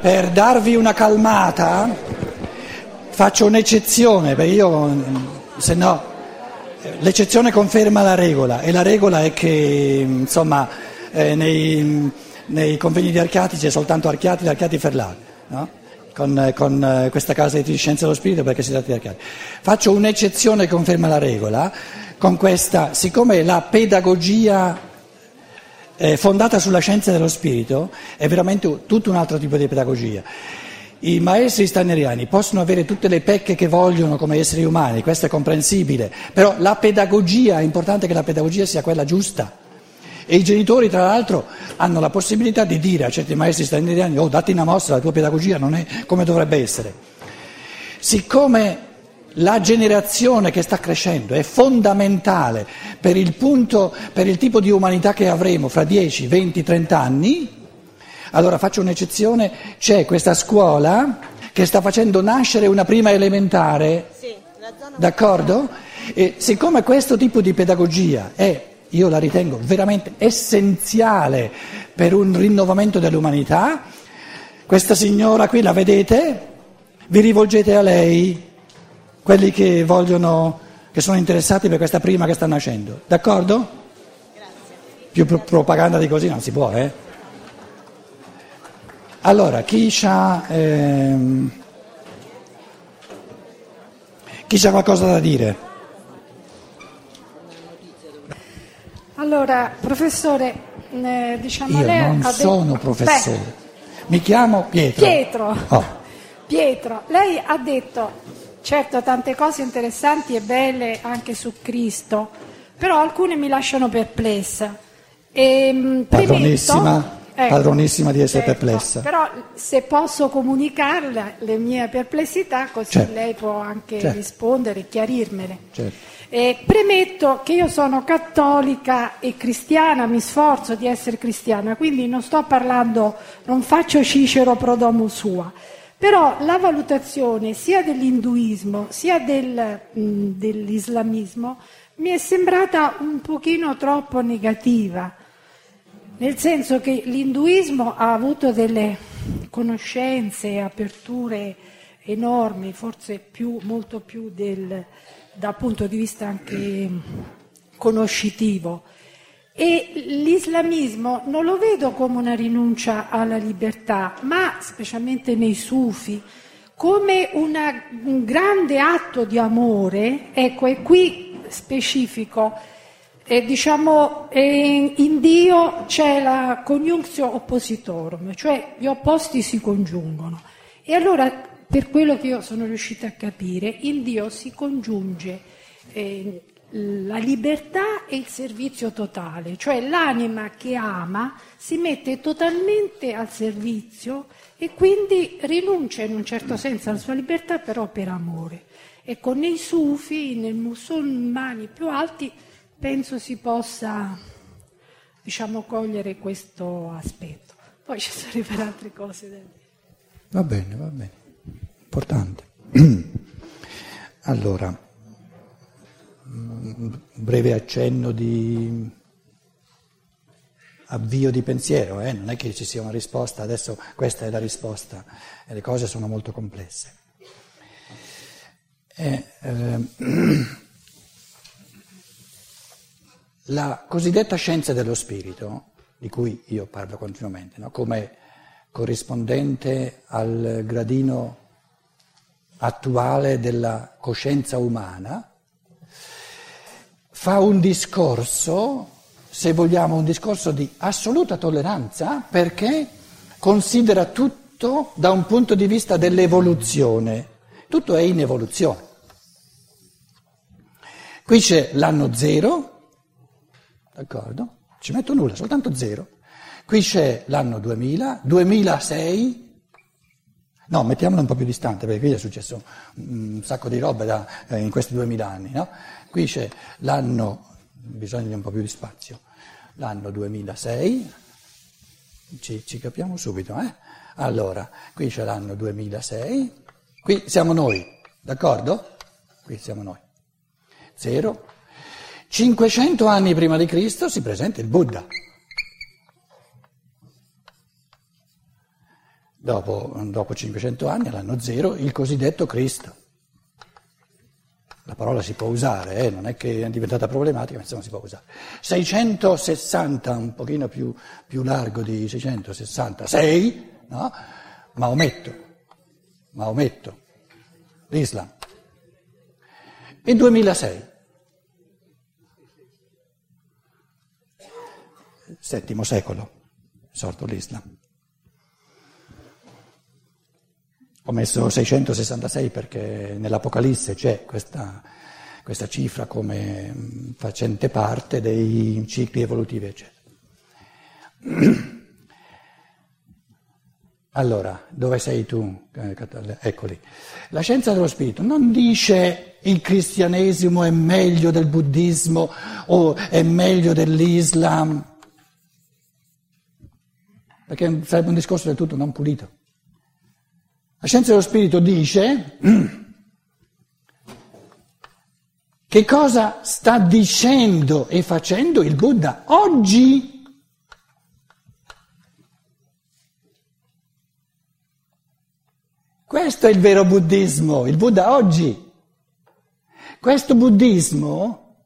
per darvi una calmata faccio un'eccezione, perché io se no l'eccezione conferma la regola e la regola è che insomma eh, nei, nei, convegni di Archiati c'è soltanto Archiati e Archiati Ferlari, no? con, con, eh, questa casa di scienza dello spirito perché si tratta di Archiati. Faccio un'eccezione che conferma la regola con questa, siccome la pedagogia eh, fondata sulla scienza dello spirito è veramente tutto un altro tipo di pedagogia. I maestri steineriani possono avere tutte le pecche che vogliono come esseri umani, questo è comprensibile, però la pedagogia, è importante che la pedagogia sia quella giusta. E i genitori, tra l'altro, hanno la possibilità di dire a certi maestri steineriani, oh, datti una mossa, la tua pedagogia non è come dovrebbe essere. Siccome la generazione che sta crescendo è fondamentale per il, punto, per il tipo di umanità che avremo fra 10, 20, 30 anni, allora faccio un'eccezione, c'è questa scuola che sta facendo nascere una prima elementare, sì, d'accordo? E siccome questo tipo di pedagogia è, io la ritengo veramente essenziale per un rinnovamento dell'umanità, questa signora qui la vedete? Vi rivolgete a lei, quelli che vogliono, che sono interessati per questa prima che sta nascendo, d'accordo? Grazie. Più pro- propaganda di così non si può, eh? Allora, chi ha, ehm, chi ha qualcosa da dire? Allora, professore, eh, diciamo Io lei non ha sono detto... professore, Beh, mi chiamo Pietro. Pietro. Oh. Pietro, lei ha detto, certo, tante cose interessanti e belle anche su Cristo, però alcune mi lasciano perplessa. E, mm, Padronissima. Ecco, Padronissima di essere ecco, perplessa. Però se posso comunicarle le mie perplessità, così Certo. lei può anche Certo. rispondere e chiarirmele. Certo. Eh, premetto che io sono cattolica e cristiana, mi sforzo di essere cristiana, quindi non sto parlando, non faccio Cicero pro domo sua. Però la valutazione sia dell'induismo sia del, mh, dell'islamismo mi è sembrata un pochino troppo negativa. Nel senso che l'induismo ha avuto delle conoscenze e aperture enormi, forse più, molto più del, dal punto di vista anche conoscitivo. E l'islamismo non lo vedo come una rinuncia alla libertà, ma specialmente nei sufi, come una- un grande atto di amore, ecco, è qui specifico. Eh, diciamo, eh, in Dio c'è la conjunctio oppositorum, cioè gli opposti si congiungono. E allora, per quello che io sono riuscita a capire, in Dio si congiunge eh, la libertà e il servizio totale, cioè l'anima che ama si mette totalmente al servizio e quindi rinuncia in un certo senso alla sua libertà, però per amore. Ecco, nei sufi, nei musulmani più alti, penso si possa, diciamo, cogliere questo aspetto. Poi ci sarebbero altre cose da dire. Va bene, va bene. Importante. Allora, un breve accenno di avvio di pensiero, eh? non è che ci sia una risposta, adesso questa è la risposta, e le cose sono molto complesse. Eh, ehm, la cosiddetta scienza dello spirito, di cui io parlo continuamente, no? come corrispondente al gradino attuale della coscienza umana, fa un discorso, se vogliamo, un discorso di assoluta tolleranza perché considera tutto da un punto di vista dell'evoluzione. Tutto è in evoluzione. Qui c'è l'anno zero, d'accordo? Ci metto nulla, soltanto zero. Qui c'è l'anno 2000, 2006. No, mettiamolo un po' più distante perché qui è successo un sacco di robe da, eh, in questi 2000 anni, no? Qui c'è l'anno, bisogna un po' più di spazio, l'anno 2006, ci, ci capiamo subito, eh? Allora, qui c'è l'anno 2006, qui siamo noi, d'accordo? Qui siamo noi. Zero. 500 anni prima di Cristo si presenta il Buddha. Dopo, dopo 500 anni, all'anno zero, il cosiddetto Cristo. La parola si può usare, eh? non è che è diventata problematica, ma insomma si può usare. 660, un pochino più, più largo di 666, no? Maometto, Maometto, l'Islam. E 2006. Settimo secolo, sorto l'Islam. Ho messo 666 perché nell'Apocalisse c'è questa, questa cifra come mm, facente parte dei cicli evolutivi, eccetera. Allora, dove sei tu? Eh, eccoli. La scienza dello spirito non dice il cristianesimo è meglio del buddismo o è meglio dell'Islam, perché sarebbe un discorso del tutto non pulito. La scienza dello spirito dice che cosa sta dicendo e facendo il Buddha oggi. Questo è il vero buddismo, il Buddha oggi. Questo buddismo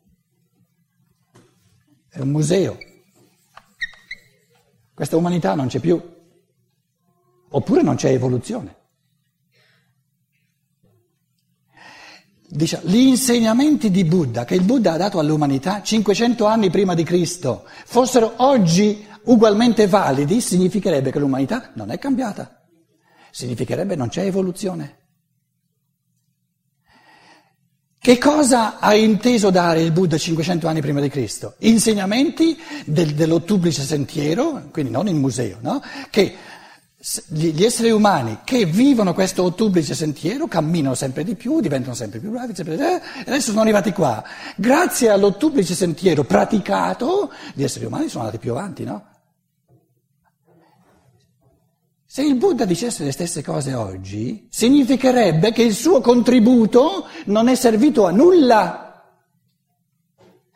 è un museo. Questa umanità non c'è più. Oppure non c'è evoluzione. Diciamo, gli insegnamenti di Buddha che il Buddha ha dato all'umanità 500 anni prima di Cristo fossero oggi ugualmente validi, significherebbe che l'umanità non è cambiata, significherebbe non c'è evoluzione. Che cosa ha inteso dare il Buddha 500 anni prima di Cristo? Insegnamenti del, dell'ottuplice sentiero, quindi non in museo, no? che gli esseri umani che vivono questo ottublice sentiero camminano sempre di più, diventano sempre più bravi, sempre, eh, adesso sono arrivati qua. Grazie all'ottublice sentiero praticato, gli esseri umani sono andati più avanti, no? Se il Buddha dicesse le stesse cose oggi, significherebbe che il suo contributo non è servito a nulla.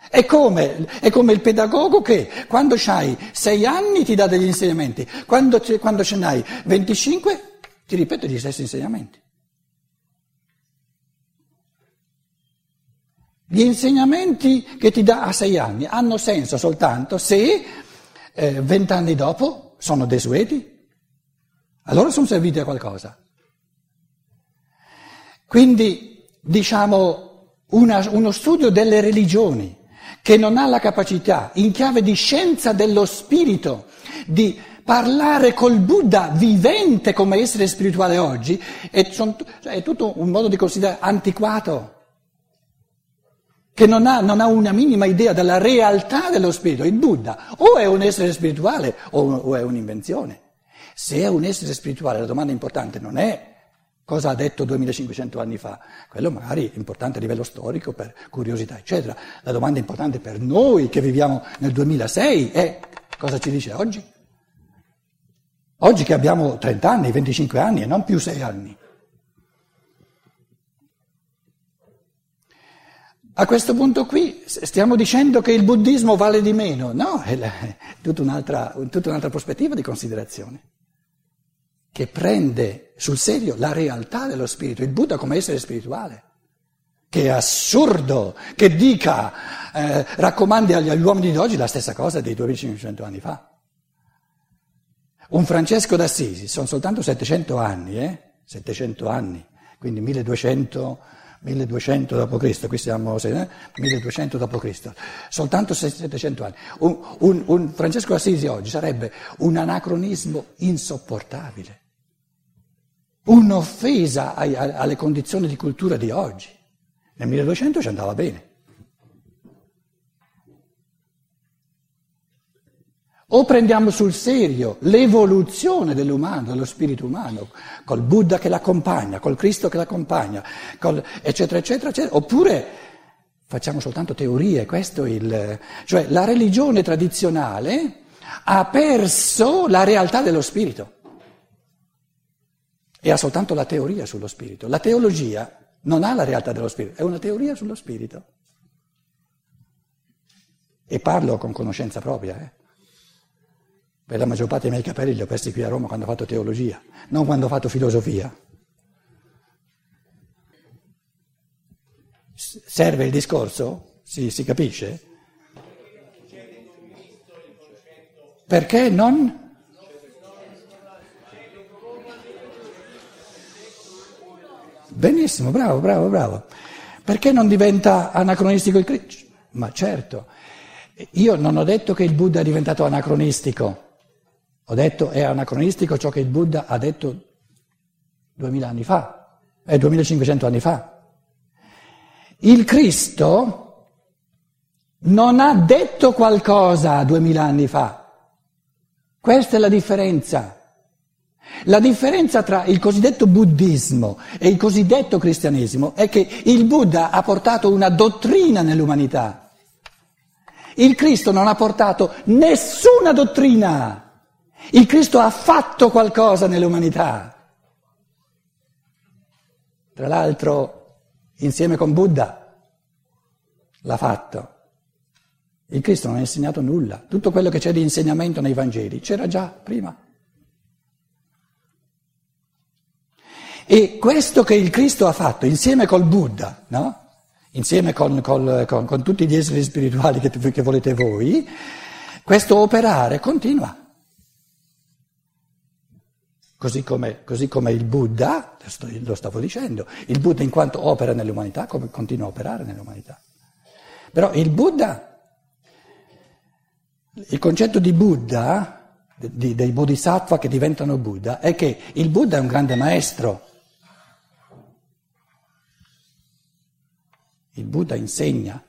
È come, è come, il pedagogo che quando hai sei anni ti dà degli insegnamenti, quando, quando ce n'hai 25 ti ripete gli stessi insegnamenti. Gli insegnamenti che ti dà a sei anni hanno senso soltanto se eh, vent'anni dopo sono desueti, allora sono serviti a qualcosa. Quindi, diciamo, una, uno studio delle religioni che non ha la capacità, in chiave di scienza dello spirito, di parlare col Buddha vivente come essere spirituale oggi, è, cioè, è tutto un modo di considerare antiquato, che non ha, non ha, una minima idea della realtà dello spirito. Il Buddha o è un essere spirituale o, o è un'invenzione. Se è un essere spirituale, la domanda importante non è Cosa ha detto 2500 anni fa? Quello magari è importante a livello storico, per curiosità, eccetera. La domanda importante per noi che viviamo nel 2006 è cosa ci dice oggi? Oggi che abbiamo 30 anni, 25 anni e non più 6 anni. A questo punto qui stiamo dicendo che il buddismo vale di meno? No, è tutta un'altra, tutta un'altra prospettiva di considerazione che prende sul serio la realtà dello spirito, il Buddha come essere spirituale. Che assurdo che dica, eh, raccomandi agli, agli uomini di oggi la stessa cosa dei 2500 anni fa. Un Francesco d'Assisi, sono soltanto 700 anni, eh? 700 anni, quindi 1200, 1200 d.C., qui siamo eh? 1200 d.C., soltanto 700 anni. Un, un, un Francesco d'Assisi oggi sarebbe un anacronismo insopportabile un'offesa ai, alle condizioni di cultura di oggi. Nel 1200 ci andava bene. O prendiamo sul serio l'evoluzione dell'umano, dello spirito umano, col Buddha che l'accompagna, col Cristo che l'accompagna, col eccetera, eccetera, eccetera, oppure facciamo soltanto teorie, questo è il... cioè la religione tradizionale ha perso la realtà dello spirito e ha soltanto la teoria sullo spirito. La teologia non ha la realtà dello spirito, è una teoria sullo spirito. E parlo con conoscenza propria. Eh. Per la maggior parte dei miei capelli li ho persi qui a Roma quando ho fatto teologia, non quando ho fatto filosofia. Serve il discorso? Si, si capisce? Perché non? Benissimo, bravo, bravo, bravo. Perché non diventa anacronistico il Cristo? Ma certo, io non ho detto che il Buddha è diventato anacronistico, ho detto è anacronistico ciò che il Buddha ha detto duemila anni fa, eh, 2500 anni fa. Il Cristo non ha detto qualcosa duemila anni fa. Questa è la differenza. La differenza tra il cosiddetto buddismo e il cosiddetto cristianesimo è che il Buddha ha portato una dottrina nell'umanità. Il Cristo non ha portato nessuna dottrina. Il Cristo ha fatto qualcosa nell'umanità. Tra l'altro, insieme con Buddha, l'ha fatto. Il Cristo non ha insegnato nulla. Tutto quello che c'è di insegnamento nei Vangeli c'era già prima. E questo che il Cristo ha fatto insieme col Buddha, no? insieme con, con, con, con, tutti gli esseri spirituali che, che volete voi, questo operare continua. Così come, così come, il Buddha, lo stavo dicendo, il Buddha in quanto opera nell'umanità, continua a operare nell'umanità. Però il Buddha, il concetto di Buddha, di, dei bodhisattva che diventano Buddha, è che il Buddha è un grande maestro. Il Buddha insegna.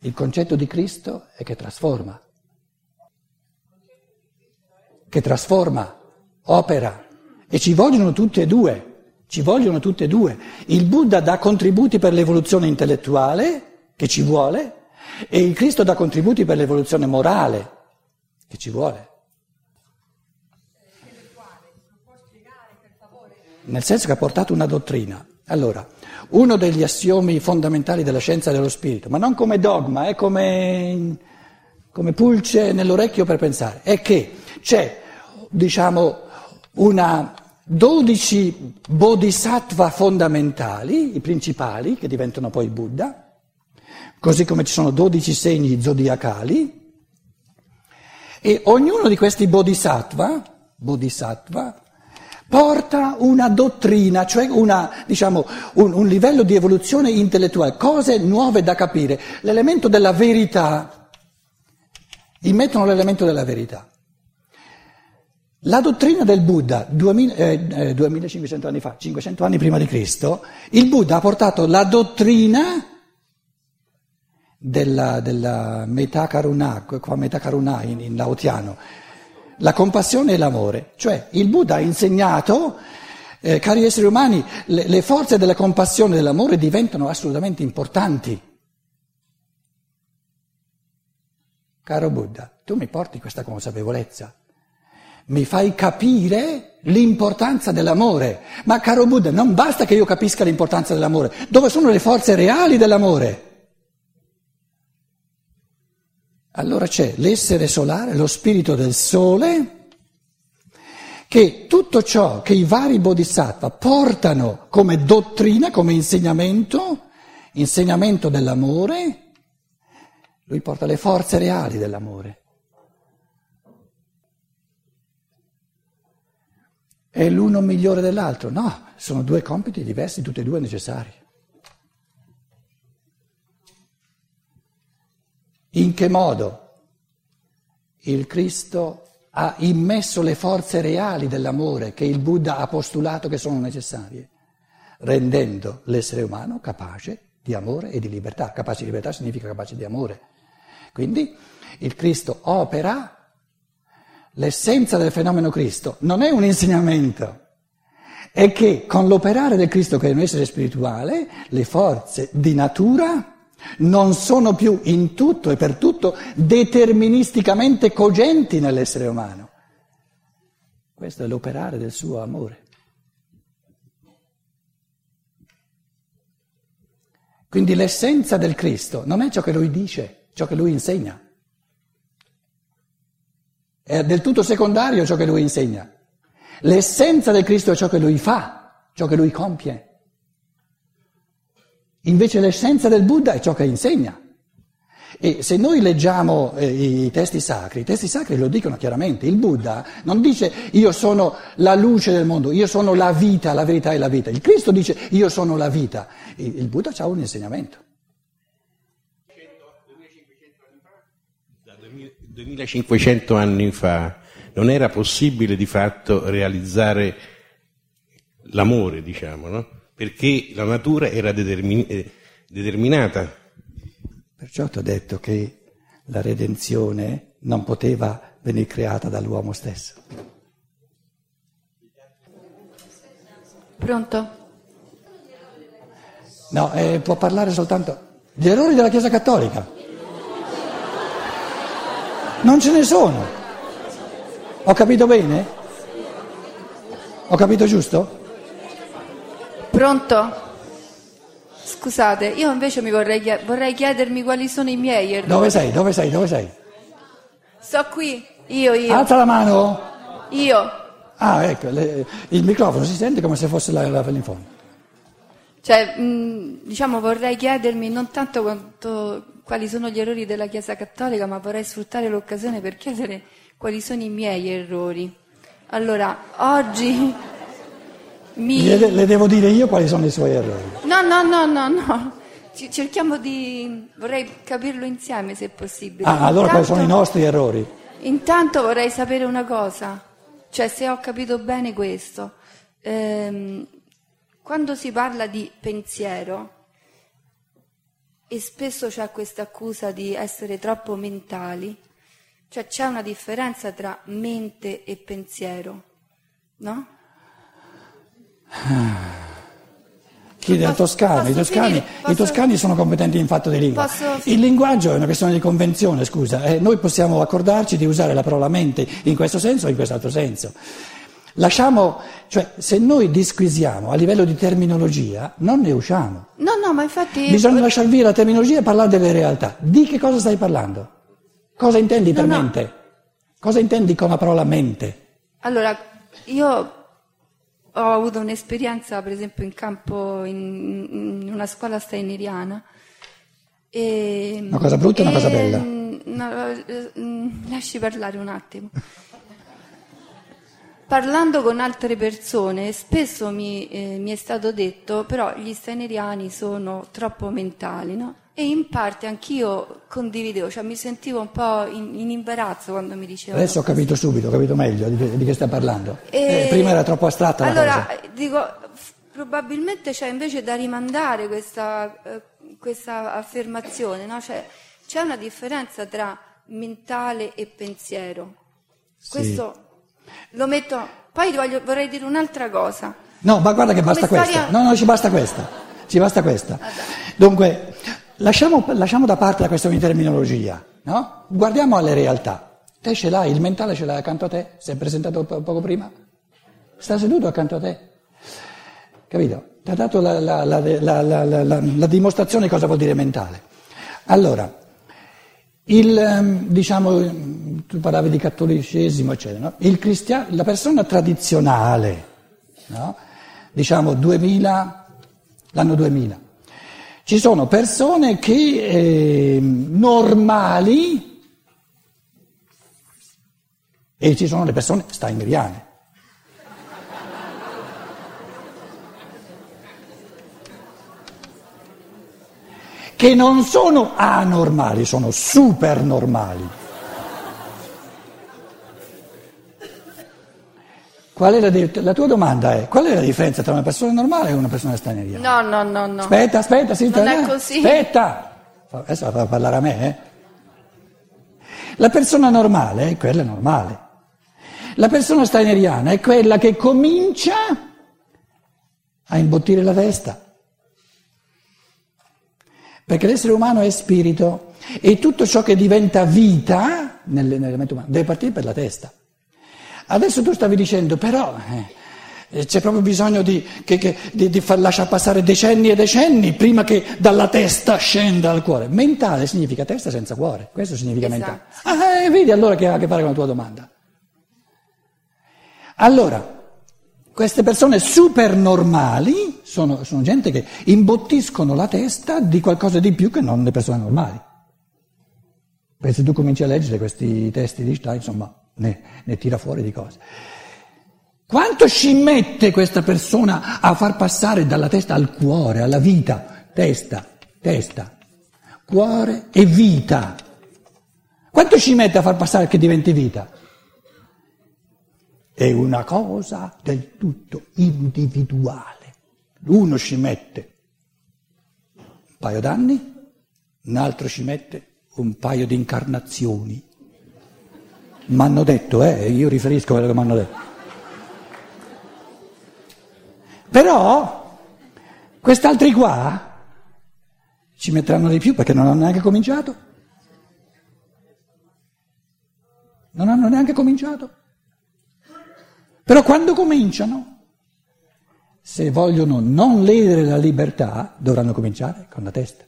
Il concetto di Cristo è che trasforma. Che trasforma, opera. E ci vogliono tutte e due. Ci vogliono tutte e due. Il Buddha dà contributi per l'evoluzione intellettuale, che ci vuole, e il Cristo dà contributi per l'evoluzione morale, che ci vuole. Nel senso che ha portato una dottrina. Allora, uno degli assiomi fondamentali della scienza dello spirito, ma non come dogma, è come, come pulce nell'orecchio per pensare, è che c'è, diciamo, una 12 bodhisattva fondamentali, i principali, che diventano poi Buddha, così come ci sono 12 segni zodiacali, e ognuno di questi bodhisattva, bodhisattva porta una dottrina, cioè una, diciamo, un, un, livello di evoluzione intellettuale, cose nuove da capire, l'elemento della verità, immettono l'elemento della verità. La dottrina del Buddha, 2000, eh, 2500 anni fa, 500 anni prima di Cristo, il Buddha ha portato la dottrina della, della metà karuna, qua metà karuna in, in laotiano, la compassione e l'amore. Cioè il Buddha ha insegnato, eh, cari esseri umani, le, le forze della compassione e dell'amore diventano assolutamente importanti. Caro Buddha, tu mi porti questa consapevolezza, mi fai capire l'importanza dell'amore. Ma caro Buddha, non basta che io capisca l'importanza dell'amore, dove sono le forze reali dell'amore? Allora c'è l'essere solare, lo spirito del sole, che tutto ciò che i vari bodhisattva portano come dottrina, come insegnamento, insegnamento dell'amore, lui porta le forze reali dell'amore. È l'uno migliore dell'altro? No, sono due compiti diversi, tutti e due necessari. In che modo il Cristo ha immesso le forze reali dell'amore che il Buddha ha postulato che sono necessarie, rendendo l'essere umano capace di amore e di libertà. Capace di libertà significa capace di amore. Quindi il Cristo opera, l'essenza del fenomeno Cristo non è un insegnamento, è che con l'operare del Cristo che è un essere spirituale, le forze di natura non sono più in tutto e per tutto deterministicamente cogenti nell'essere umano. Questo è l'operare del suo amore. Quindi l'essenza del Cristo non è ciò che lui dice, ciò che lui insegna. È del tutto secondario ciò che lui insegna. L'essenza del Cristo è ciò che lui fa, ciò che lui compie. Invece l'essenza del Buddha è ciò che insegna. E se noi leggiamo eh, i testi sacri, i testi sacri lo dicono chiaramente, il Buddha non dice io sono la luce del mondo, io sono la vita, la verità è la vita, il Cristo dice io sono la vita, il, Buddha ha un insegnamento. Da 2500 anni fa non era possibile di fatto realizzare l'amore, diciamo, no? Perché la natura era determin- eh, determinata Perciò ti ho detto che la redenzione non poteva venire creata dall'uomo stesso. Pronto? No, eh, può parlare soltanto gli errori della Chiesa Cattolica. Non ce ne sono. Ho capito bene? Ho capito giusto? Pronto? Scusate, io invece mi vorrei, vorrei chiedermi quali sono i miei errori. Dove sei? Dove sei? Dove sei? Sto qui, io, io. Alza la mano. Io. Ah, ecco, le, il microfono si sente come se fosse la, la in Cioè, mh, diciamo, vorrei chiedermi non tanto quanto, quali sono gli errori della Chiesa Cattolica, ma vorrei sfruttare l'occasione per chiedere quali sono i miei errori. Allora, oggi mi... Le, le, devo dire io quali sono i suoi errori? No, no, no, no, no. Cerchiamo di... vorrei capirlo insieme se è possibile. Ah, allora intanto, quali sono i nostri errori? Intanto vorrei sapere una cosa, cioè se ho capito bene questo. Ehm, quando si parla di pensiero, e spesso c'è questa accusa di essere troppo mentali, cioè c'è una differenza tra mente e pensiero, no? Chiede al Toscano, i toscani, posso... i toscani, sono competenti in fatto di lingua. Il linguaggio è una questione di convenzione, scusa, eh, noi possiamo accordarci di usare la parola mente in questo senso o in quest'altro senso. Lasciamo, cioè, se noi disquisiamo a livello di terminologia, non ne usciamo. No, no, ma infatti. Bisogna lasciare via la terminologia e parlare delle realtà. Di che cosa stai parlando? Cosa intendi per no, mente? No. Cosa intendi con la parola mente? Allora, io ho avuto un'esperienza, per esempio, in campo, in, in una scuola steineriana. E, una cosa brutta e una cosa bella? No, eh, lasci parlare un attimo. Parlando con altre persone, spesso mi, eh, mi, è stato detto, però gli steineriani sono troppo mentali, no? E in parte anch'io condividevo, cioè mi sentivo un po' in, in imbarazzo quando mi dicevano. Adesso ho capito subito, ho capito meglio di, di che stai parlando. E... Eh, prima era troppo astratta allora, dico, probabilmente c'è invece da rimandare questa, eh, questa affermazione, no? cioè, c'è una differenza tra mentale e pensiero. Questo sì. lo metto. Poi voglio, vorrei dire un'altra cosa. No, ma guarda che basta Come questa. Storia... No, no, ci basta questa. Ci basta questa. Dunque, Lasciamo, lasciamo, da parte la questione di terminologia, no? guardiamo alle realtà. Te ce l'hai, il mentale ce l'hai accanto a te, si è presentato po- poco prima, sta seduto accanto a te. Capito? Ti ha dato la, la, la, la, dimostrazione di cosa vuol dire mentale. Allora, il, ehm, diciamo, tu parlavi di cattolicesimo, eccetera, no? il cristiano, la persona tradizionale, no? diciamo 2000, l'anno 2000, ci sono persone che eh, normali e ci sono le persone steineriane. che non sono anormali, sono supernormali. Qual è la, la, tua domanda è, qual è la differenza tra una persona normale e una persona straniera? No, no, no, no. Aspetta, aspetta, sì, non è così. Aspetta, adesso la fa parlare a me, eh? La persona normale è quella normale. La persona steineriana è quella che comincia a imbottire la testa. Perché l'essere umano è spirito e tutto ciò che diventa vita nell'elemento umano deve partire per la testa. Adesso tu stavi dicendo, però, eh, c'è proprio bisogno di, che, che, di, di far lasciare passare decenni e decenni prima che dalla testa scenda al cuore. Mentale significa testa senza cuore, questo significa Esatto. mentale. Ah, eh, vedi allora che ha a che fare con la tua domanda. Allora, queste persone super normali sono, sono gente che imbottiscono la testa di qualcosa di più che non le persone normali. Perché se tu cominci a leggere questi testi di Stein, insomma, ne, ne tira fuori di cose. Quanto ci mette questa persona a far passare dalla testa al cuore, alla vita? Testa, testa, cuore e vita. Quanto ci mette a far passare che diventi vita? È una cosa del tutto individuale. Uno ci mette un paio d'anni, un altro ci mette un paio di incarnazioni. Mi hanno detto, eh, io riferisco quello che mi hanno detto. Però quest'altri qua ci metteranno di più perché non hanno neanche cominciato. Non hanno neanche cominciato. Però quando cominciano, se vogliono non ledere la libertà, dovranno cominciare con la testa.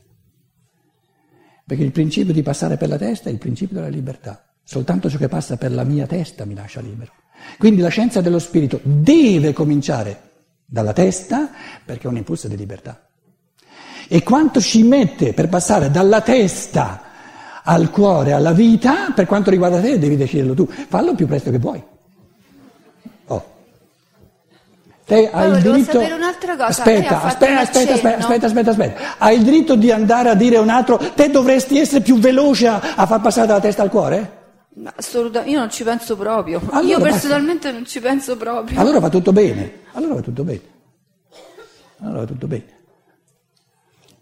Perché il principio di passare per la testa è il principio della libertà. Soltanto ciò che passa per la mia testa mi lascia libero. Quindi la scienza dello spirito deve cominciare dalla testa perché è un impulso di libertà. E quanto ci mette per passare dalla testa al cuore, alla vita, per quanto riguarda te, devi deciderlo tu. Fallo più presto che puoi. Oh. Te hai il diritto. Aspetta, aspetta, aspetta, aspetta, aspetta, aspetta, aspetta. Hai il diritto di andare a dire a un altro, te dovresti essere più veloce a, a far passare dalla testa al cuore? Assolutamente, io non ci penso proprio. Allora io basta. personalmente non ci penso proprio. Allora va tutto bene. Allora va tutto bene. Allora va tutto bene.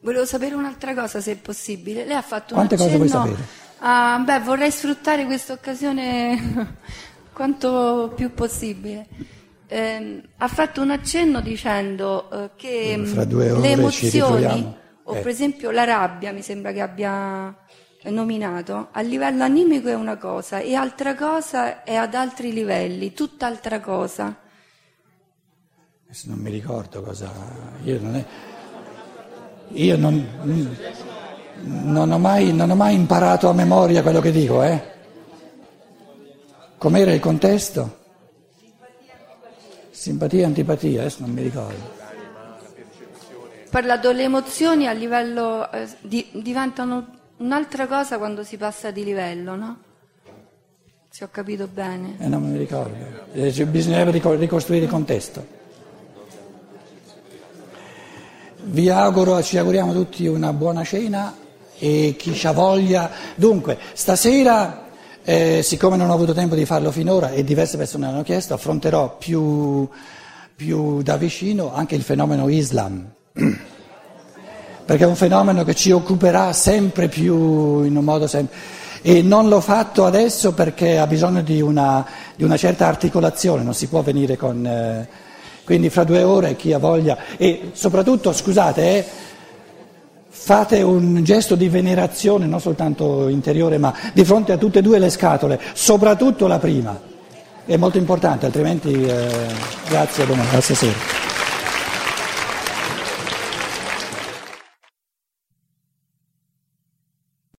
Volevo sapere un'altra cosa, se è possibile. Lei ha fatto Quante un cose vuoi accenno sapere? a- beh, vorrei sfruttare questa occasione quanto più possibile. Ehm, ha fatto un accenno dicendo eh, che Mm, le emozioni, o Eh. per esempio la rabbia, mi sembra che abbia nominato, a livello animico è una cosa e altra cosa è ad altri livelli, tutt'altra cosa. Adesso non mi ricordo cosa. Io non, è- io non, non ho mai, non ho mai imparato a memoria quello che dico, eh? Com'era il contesto? Simpatia e antipatia, adesso non mi ricordo. Parlato le emozioni a livello eh, di- diventano un'altra cosa quando si passa di livello, no? Se ho capito bene. E non ne ricordo. Eh, Bisognerebbe rico- ricostruire il contesto. Vi auguro, ci auguriamo tutti una buona cena e chi ha voglia. Dunque, stasera, eh, siccome non ho avuto tempo di farlo finora e diverse persone hanno chiesto, affronterò più, più da vicino anche il fenomeno Islam. perché è un fenomeno che ci occuperà sempre più in un modo sempre. E non l'ho fatto adesso perché ha bisogno di una, di una certa articolazione, non si può venire con. eh, quindi fra due ore chi ha voglia. E soprattutto, scusate, eh, fate un gesto di venerazione, non soltanto interiore, ma di fronte a tutte e due le scatole, soprattutto la prima. È molto importante, altrimenti. eh, grazie, domani, a.